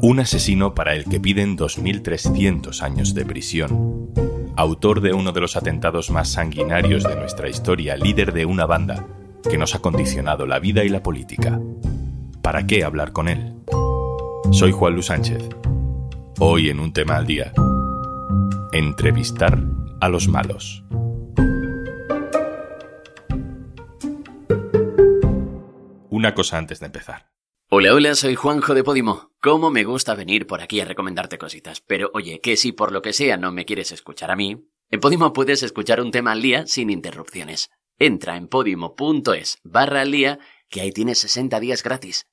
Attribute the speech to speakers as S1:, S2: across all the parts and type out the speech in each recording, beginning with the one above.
S1: Un asesino para el que piden 2.300 años de prisión. Autor de uno de los atentados más sanguinarios de nuestra historia, líder de una banda que nos ha condicionado la vida y la política. ¿Para qué hablar con él? Soy Juan Luis Sánchez. Hoy en un tema al día. Entrevistar a los malos. Una cosa antes de empezar.
S2: Hola, hola, soy Juanjo de Podimo. ¿Cómo me gusta venir por aquí a recomendarte cositas? Pero oye, que si por lo que sea no me quieres escuchar a mí, en Podimo puedes escuchar un tema al día sin interrupciones. Entra en podimo.es barra al día, que ahí tienes 60 días gratis.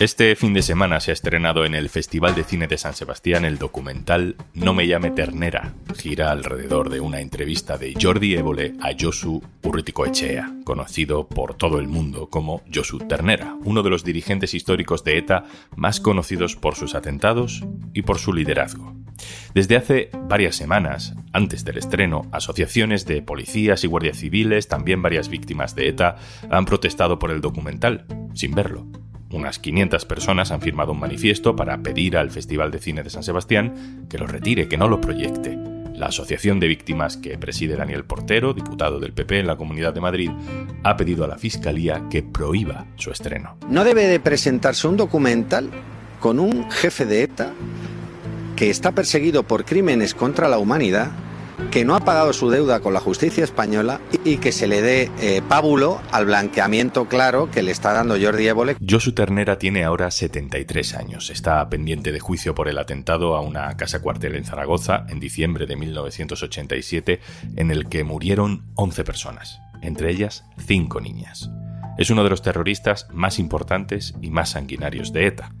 S1: Este fin de semana se ha estrenado en el Festival de Cine de San Sebastián el documental No me llame ternera. Gira alrededor de una entrevista de Jordi Évole a Josu Urruticoechea, conocido por todo el mundo como Josu Ternera, uno de los dirigentes históricos de ETA más conocidos por sus atentados y por su liderazgo. Desde hace varias semanas, antes del estreno, asociaciones de policías y guardias civiles, también varias víctimas de ETA, han protestado por el documental, sin verlo. Unas 500 personas han firmado un manifiesto para pedir al Festival de Cine de San Sebastián que lo retire, que no lo proyecte. La Asociación de Víctimas que preside Daniel Portero, diputado del PP en la Comunidad de Madrid, ha pedido a la Fiscalía que prohíba su estreno.
S3: No debe de presentarse un documental con un jefe de ETA que está perseguido por crímenes contra la humanidad que no ha pagado su deuda con la justicia española y que se le dé eh, pábulo al blanqueamiento claro que le está dando Jordi Évole.
S1: Josu Ternera tiene ahora 73 años. Está pendiente de juicio por el atentado a una casa cuartel en Zaragoza en diciembre de 1987 en el que murieron 11 personas, entre ellas 5 niñas. Es uno de los terroristas más importantes y más sanguinarios de ETA.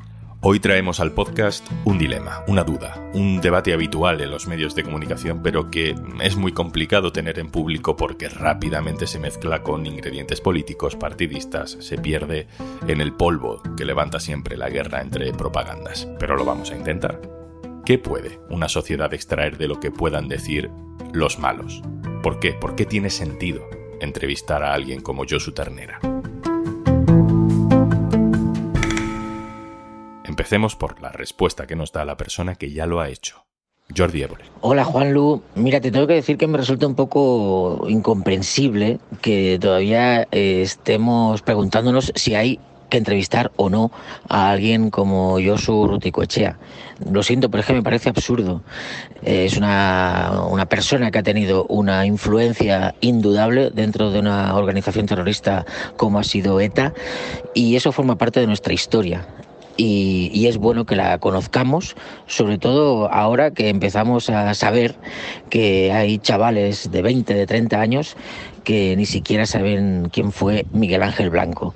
S1: Hoy traemos al podcast un dilema, una duda, un debate habitual en los medios de comunicación, pero que es muy complicado tener en público porque rápidamente se mezcla con ingredientes políticos, partidistas, se pierde en el polvo que levanta siempre la guerra entre propagandas. Pero lo vamos a intentar. ¿Qué puede una sociedad extraer de lo que puedan decir los malos? ¿Por qué? ¿Por qué tiene sentido entrevistar a alguien como Josu Ternera? Empecemos por la respuesta que nos da la persona que ya lo ha hecho. Jordi Évole.
S4: Hola Juanlu, mira, te tengo que decir que me resulta un poco incomprensible que todavía eh, estemos preguntándonos si hay que entrevistar o no a alguien como Josu Ruticoechea. Lo siento, pero es que me parece absurdo. Eh, es una, una, persona que ha tenido una influencia indudable dentro de una organización terrorista como ha sido ETA y eso forma parte de nuestra historia y, es bueno que la conozcamos, sobre todo ahora que empezamos a saber que hay chavales de 20, de 30 años que ni siquiera saben quién fue Miguel Ángel Blanco.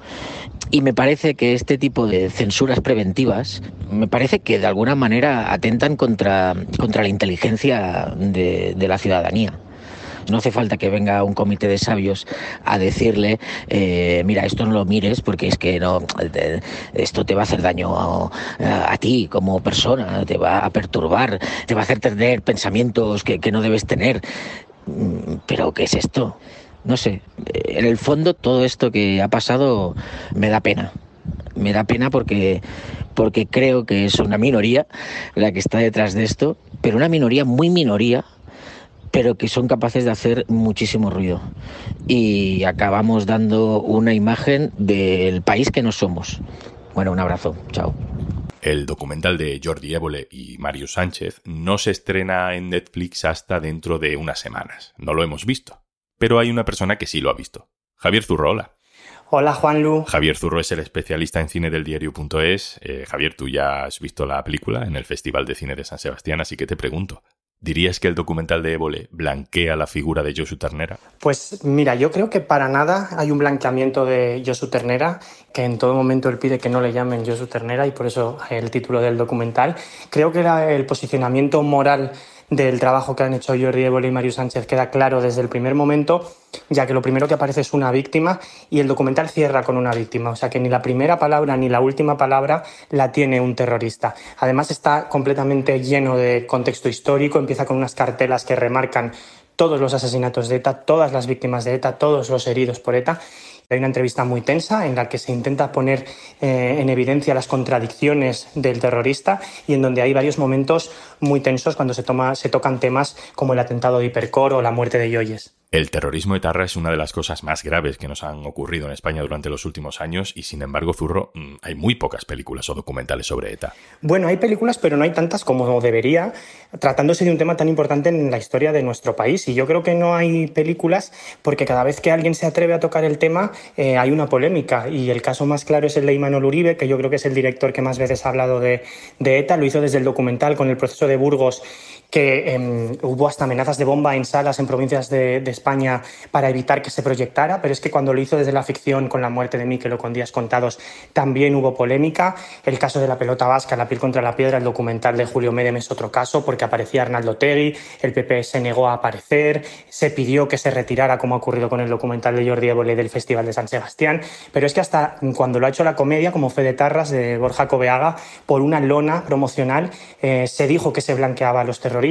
S4: Y me parece que este tipo de censuras preventivas, me parece que de alguna manera atentan contra, contra la inteligencia de la ciudadanía. No hace falta que venga un comité de sabios a decirle, eh, mira, esto no lo mires porque es que no, esto te va a hacer daño a, ti como persona, te va a perturbar, te va a hacer tener pensamientos que, que no debes tener. Mm, pero, ¿qué es esto? No sé, en el fondo todo esto que ha pasado me da pena. Me da pena porque porque creo que es una minoría la que está detrás de esto, pero una minoría muy minoría pero que son capaces de hacer muchísimo ruido. Y acabamos dando una imagen del país que no somos. Bueno, un abrazo. Chao.
S1: El documental de Jordi Évole y Mario Sánchez no se estrena en Netflix hasta dentro de unas semanas. No lo hemos visto. Pero hay una persona que sí lo ha visto. Javier Zurro, hola.
S5: Hola Juanlu.
S1: Javier Zurro es el especialista en cine del diario.es. Eh, Javier, tú ya has visto la película en el Festival de Cine de San Sebastián, así que te pregunto, ¿Dirías que el documental de Évole blanquea la figura de Josu Ternera?
S5: Pues mira, yo creo que para nada hay un blanqueamiento de Josu Ternera, que en todo momento él pide que no le llamen Josu Ternera y por eso el título del documental. Creo que el posicionamiento moral del trabajo que han hecho Jordi Évole y Mario Sánchez queda claro desde el primer momento, ya que lo primero que aparece es una víctima y el documental cierra con una víctima, o sea que ni la primera palabra ni la última palabra la tiene un terrorista. Además está completamente lleno de contexto histórico, empieza con unas cartelas que remarcan todos los asesinatos de ETA, todas las víctimas de ETA, todos los heridos por ETA Hay una entrevista muy tensa en la que se intenta poner eh, en evidencia las contradicciones del terrorista y en donde hay varios momentos muy tensos cuando se, toma, se tocan temas como el atentado de Hipercor o la muerte de Yoyes.
S1: El terrorismo etarra es una de las cosas más graves que nos han ocurrido en España durante los últimos años y sin embargo, Zurro, mm, hay muy pocas películas o documentales sobre ETA.
S5: Bueno, hay películas, pero no hay tantas como debería, tratándose de un tema tan importante en la historia de nuestro país. Y yo creo que no hay películas porque cada vez que alguien se atreve a tocar el tema eh, hay una polémica. Y el caso más claro es el de Imanol Uribe, que yo creo que es el director que más veces ha hablado de, de ETA. Lo hizo desde el documental con el proceso de Burgos que em, hubo hasta amenazas de bomba en salas en provincias de, España para evitar que se proyectara, pero es que cuando lo hizo desde la ficción con la muerte de Miquel o con días contados también hubo polémica. El caso de la pelota vasca, la piel contra la piedra, el documental de Julio Medem es otro caso porque aparecía Arnaldo Tegui, el PP se negó a aparecer, se pidió que se retirara como ha ocurrido con el documental de Jordi Évole del Festival de San Sebastián, pero es que hasta cuando lo ha hecho la comedia, como Fede Tarras de Borja Cobeaga, por una lona promocional eh, se dijo que se blanqueaba a los terroristas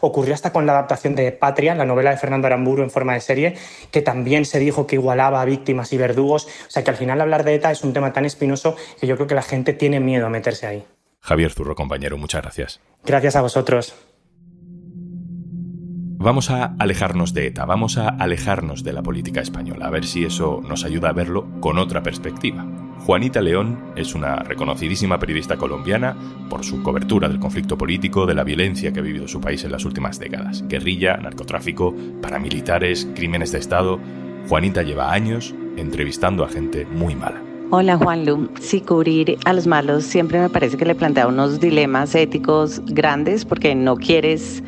S5: Ocurrió hasta con la adaptación de Patria, la novela de Fernando Aramburu en forma de serie, que también se dijo que igualaba a víctimas y verdugos. O sea que al final hablar de ETA es un tema tan espinoso que yo creo que la gente tiene miedo a meterse ahí.
S1: Javier Zurro, compañero, muchas gracias.
S5: Gracias a vosotros.
S1: Vamos a alejarnos de ETA, vamos a alejarnos de la política española, a ver si eso nos ayuda a verlo con otra perspectiva. Juanita León es una reconocidísima periodista colombiana por su cobertura del conflicto político, de la violencia que ha vivido su país en las últimas décadas. Guerrilla, narcotráfico, paramilitares, crímenes de Estado. Juanita lleva años entrevistando a gente muy mala.
S6: Hola Juan Lu, sí, cubrir a los malos siempre me parece que le plantea unos dilemas éticos grandes porque no quieres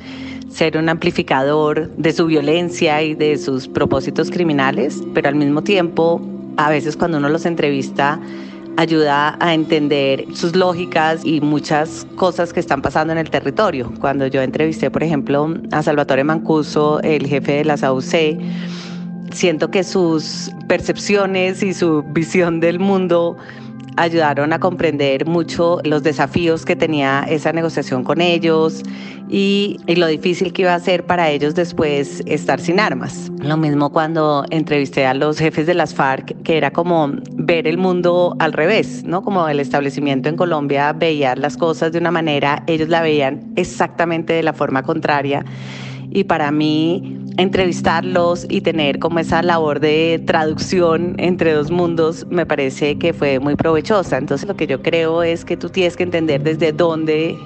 S6: ser un amplificador de su violencia y de sus propósitos criminales, pero al mismo tiempo a veces cuando uno los entrevista ayuda a entender sus lógicas y muchas cosas que están pasando en el territorio. Cuando yo entrevisté, por ejemplo, a Salvatore Mancuso, el jefe de la SAUC, siento que sus percepciones y su visión del mundo ayudaron a comprender mucho los desafíos que tenía esa negociación con ellos y, lo difícil que iba a ser para ellos después estar sin armas. Lo mismo cuando entrevisté a los jefes de las FARC, que era como ver el mundo al revés, ¿no? Como el establecimiento en Colombia veía las cosas de una manera, ellos la veían exactamente de la forma contraria. Y para mí entrevistarlos y tener como esa labor de traducción entre dos mundos me parece que fue muy provechosa. Entonces lo que yo creo es que tú tienes que entender desde dónde,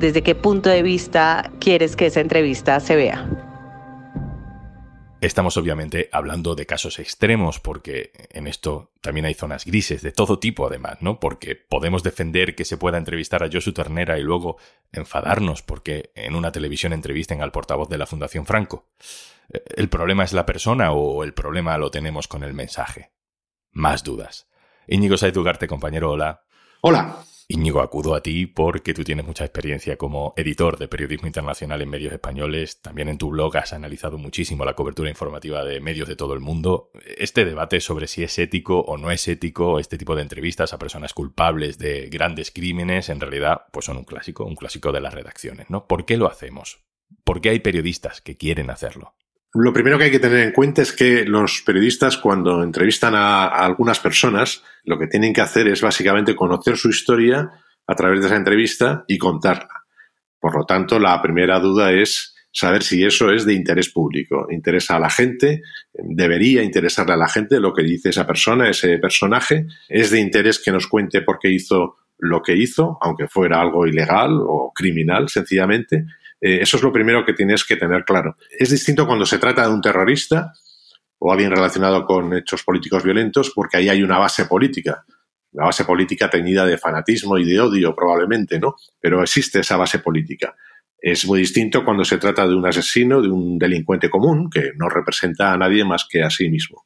S6: desde qué punto de vista quieres que esa entrevista se vea.
S1: Estamos obviamente hablando de casos extremos porque en esto también hay zonas grises de todo tipo además, ¿no? Porque podemos defender que se pueda entrevistar a Josu Ternera y luego enfadarnos porque en una televisión entrevisten al portavoz de la Fundación Franco. ¿El problema es la persona o el problema lo tenemos con el mensaje? Más dudas. Íñigo Saiz compañero, hola.
S7: Hola.
S1: Íñigo, acudo a ti porque tú tienes mucha experiencia como editor de periodismo internacional en medios españoles. También en tu blog has analizado muchísimo la cobertura informativa de medios de todo el mundo. Este debate sobre si es ético o no es ético, este tipo de entrevistas a personas culpables de grandes crímenes, en realidad, pues son un clásico, un clásico de las redacciones, ¿no? ¿Por qué lo hacemos? ¿Por qué hay periodistas que quieren hacerlo?
S7: Lo primero que hay que tener en cuenta es que los periodistas cuando entrevistan a, algunas personas, lo que tienen que hacer es básicamente conocer su historia a través de esa entrevista y contarla. Por lo tanto, la primera duda es saber si eso es de interés público. Interesa a la gente, debería interesarle a la gente lo que dice esa persona, ese personaje. Es de interés que nos cuente por qué hizo lo que hizo, aunque fuera algo ilegal o criminal, sencillamente. Eh, eso es lo primero que tienes que tener claro. Es distinto cuando se trata de un terrorista o alguien relacionado con hechos políticos violentos, porque ahí hay una base política. La base política teñida de fanatismo y de odio, probablemente, ¿no? Pero existe esa base política. Es muy distinto cuando se trata de un asesino, de un delincuente común, que no representa a nadie más que a sí mismo.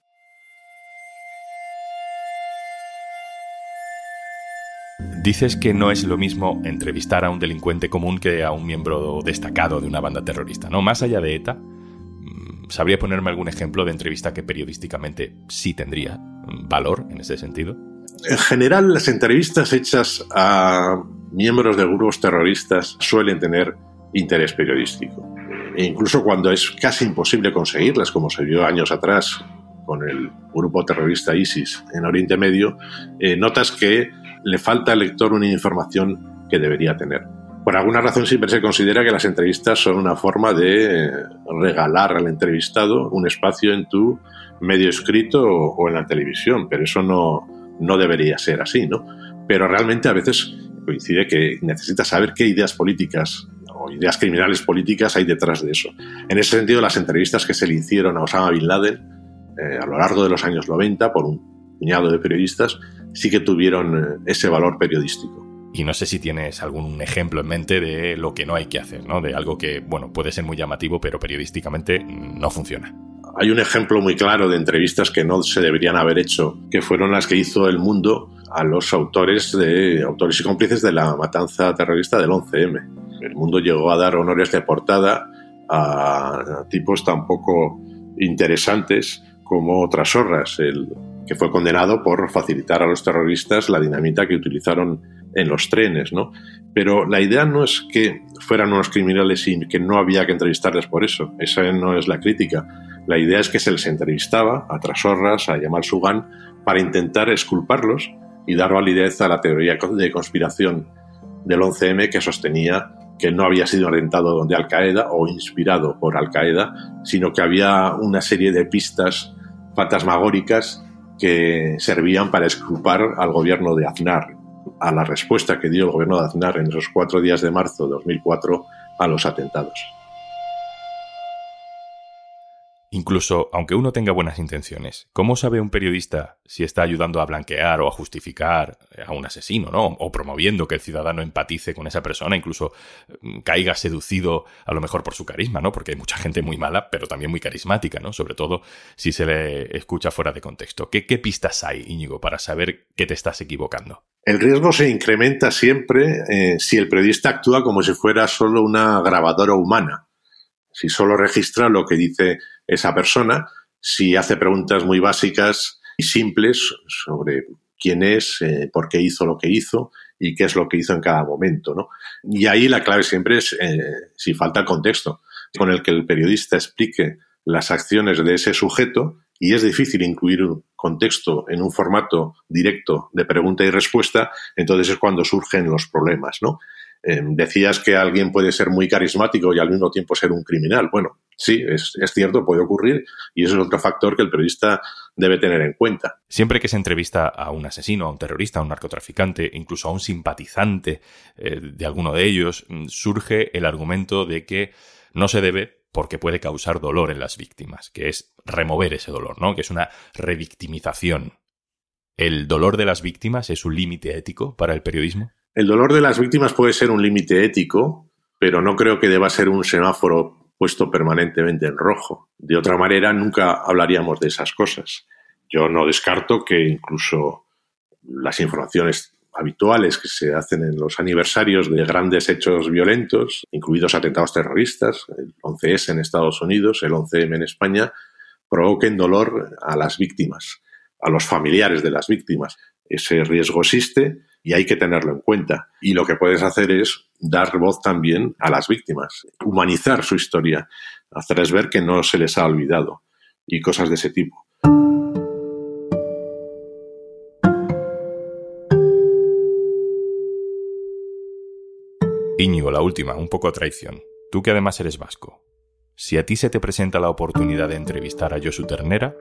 S1: Dices que no es lo mismo entrevistar a un delincuente común que a un miembro destacado de una banda terrorista, ¿no? Más allá de ETA, mm, ¿sabría ponerme algún ejemplo de entrevista que periodísticamente sí tendría valor en ese sentido?
S7: En general, las entrevistas hechas a miembros de grupos terroristas suelen tener interés periodístico. E incluso cuando es casi imposible conseguirlas, como se vio años atrás con el grupo terrorista ISIS en Oriente Medio, eh, notas que le falta al lector una información que debería tener. Por alguna razón siempre se considera que las entrevistas son una forma de regalar al entrevistado un espacio en tu medio escrito o, en la televisión, pero eso no, no debería ser así, ¿no? Pero realmente a veces coincide que necesitas saber qué ideas políticas o ideas criminales políticas hay detrás de eso. En ese sentido, las entrevistas que se le hicieron a Osama Bin Laden eh, a lo largo de los años 90 por un puñado de periodistas sí que tuvieron eh, ese valor periodístico.
S1: Y no sé si tienes algún ejemplo en mente de lo que no hay que hacer, ¿no? De algo que, bueno, puede ser muy llamativo, pero periodísticamente no funciona.
S7: Hay un ejemplo muy claro de entrevistas que no se deberían haber hecho, que fueron las que hizo El Mundo a los autores de autores y cómplices de la matanza terrorista del 11M. El Mundo llegó a dar honores de portada a tipos tan poco interesantes como Trasorras, el que fue condenado por facilitar a los terroristas la dinamita que utilizaron en los trenes, ¿no? Pero la idea no es que fueran unos criminales y que no había que entrevistarles por eso. Esa no es la crítica. La idea es que se les entrevistaba a Trasorras, a Yamal Sugan, para intentar esculparlos y dar validez a la teoría de conspiración del 11M que sostenía que no había sido orientado de Al Qaeda o inspirado por Al Qaeda, sino que había una serie de pistas fantasmagóricas que servían para esculpar al gobierno de Aznar, a la respuesta que dio el gobierno de Aznar en esos cuatro días de marzo de 2004 a los atentados.
S1: Incluso aunque uno tenga buenas intenciones, ¿cómo sabe un periodista si está ayudando a blanquear o a justificar a un asesino, ¿no? O promoviendo que el ciudadano empatice con esa persona, incluso mm, caiga seducido a lo mejor por su carisma, ¿no? Porque hay mucha gente muy mala, pero también muy carismática, ¿no? Sobre todo si se le escucha fuera de contexto. ¿Qué, pistas hay, Íñigo, para saber que te estás equivocando?
S7: El riesgo se incrementa siempre eh, si el periodista actúa como si fuera solo una grabadora humana. Si solo registra lo que dice esa persona si hace preguntas muy básicas y simples sobre quién es, eh, por qué hizo lo que hizo y qué es lo que hizo en cada momento. ¿no? Y ahí la clave siempre es eh, si falta el contexto con el que el periodista explique las acciones de ese sujeto y es difícil incluir un contexto en un formato directo de pregunta y respuesta, entonces es cuando surgen los problemas, ¿no? Em, decías que alguien puede ser muy carismático y al mismo tiempo ser un criminal. Bueno, sí, es, cierto, puede ocurrir y eso es otro factor que el periodista debe tener en cuenta.
S1: Siempre que se entrevista a un asesino, a un terrorista, a un narcotraficante, incluso a un simpatizante eh, de alguno de ellos, mm, surge el argumento de que no se debe porque puede causar dolor en las víctimas, que es remover ese dolor, ¿no? Que es una revictimización. ¿El dolor de las víctimas es un límite ético para el periodismo?
S7: El dolor de las víctimas puede ser un límite ético, pero no creo que deba ser un semáforo puesto permanentemente en rojo. De otra manera, nunca hablaríamos de esas cosas. Yo no descarto que incluso las informaciones habituales que se hacen en los aniversarios de grandes hechos violentos, incluidos atentados terroristas, el 11S en Estados Unidos, el 11M en España, provoquen dolor a las víctimas, a los familiares de las víctimas. Ese riesgo existe y hay que tenerlo en cuenta. Y lo que puedes hacer es dar voz también a las víctimas, humanizar su historia, hacerles ver que no se les ha olvidado y cosas de ese tipo.
S1: Íñigo, la última, un poco traición. Tú que además eres vasco. Si a ti se te presenta la oportunidad de entrevistar a Josu Ternera,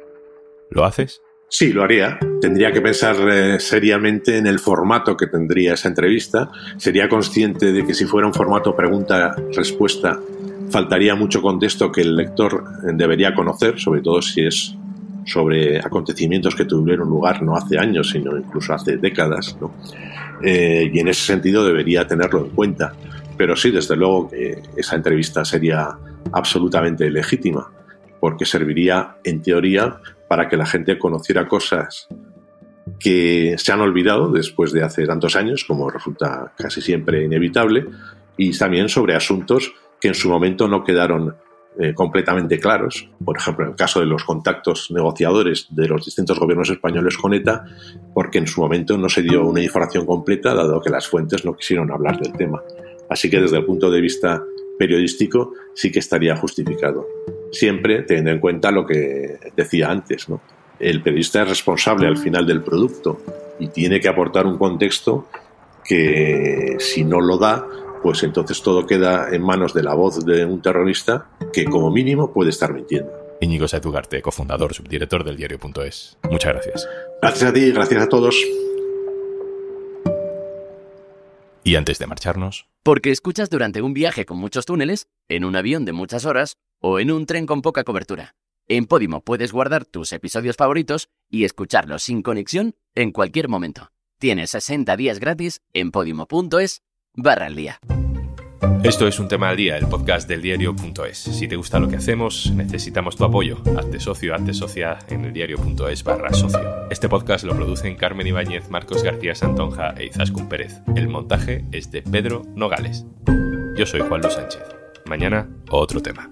S1: ¿lo haces?
S7: Sí, lo haría. Tendría que pensar eh, seriamente en el formato que tendría esa entrevista. Sería consciente de que si fuera un formato pregunta-respuesta, faltaría mucho contexto que el lector eh, debería conocer, sobre todo si es sobre acontecimientos que tuvieron lugar no hace años, sino incluso hace décadas. Eh, y en ese sentido debería tenerlo en cuenta. Pero sí, desde luego que esa entrevista sería absolutamente legítima, porque serviría, en teoría, para que la gente conociera cosas que se han olvidado después de hace tantos años, como resulta casi siempre inevitable, y también sobre asuntos que en su momento no quedaron eh, completamente claros. Por ejemplo, en el caso de los contactos negociadores de los distintos gobiernos españoles con ETA, porque en su momento no se dio una información completa, dado que las fuentes no quisieron hablar del tema. Así que desde el punto de vista periodístico sí que estaría justificado. siempre teniendo en cuenta lo que decía antes, ¿no? El periodista es responsable al final del producto y tiene que aportar un contexto que si no lo da, pues entonces todo queda en manos de la voz de un terrorista que como mínimo puede estar mintiendo.
S1: Íñigo Saetugarte, cofundador, subdirector del diario.es. Muchas gracias.
S7: Gracias a ti, gracias a todos.
S1: Y antes de marcharnos...
S2: Porque escuchas durante un viaje con muchos túneles, en un avión de muchas horas o en un tren con poca cobertura. En Podimo puedes guardar tus episodios favoritos y escucharlos sin conexión en cualquier momento. Tienes 60 días gratis en podimo.es barra al día.
S1: Esto es un tema al día, el podcast del diario.es. Si te gusta lo que hacemos, necesitamos tu apoyo. Hazte socio, hazte socia en el diario.es barra socio. Este podcast lo producen Carmen Ibáñez, Marcos García Santonja e Izaskun Pérez. El montaje es de Pedro Nogales. Yo soy Juan Luis Sánchez. Mañana, otro tema.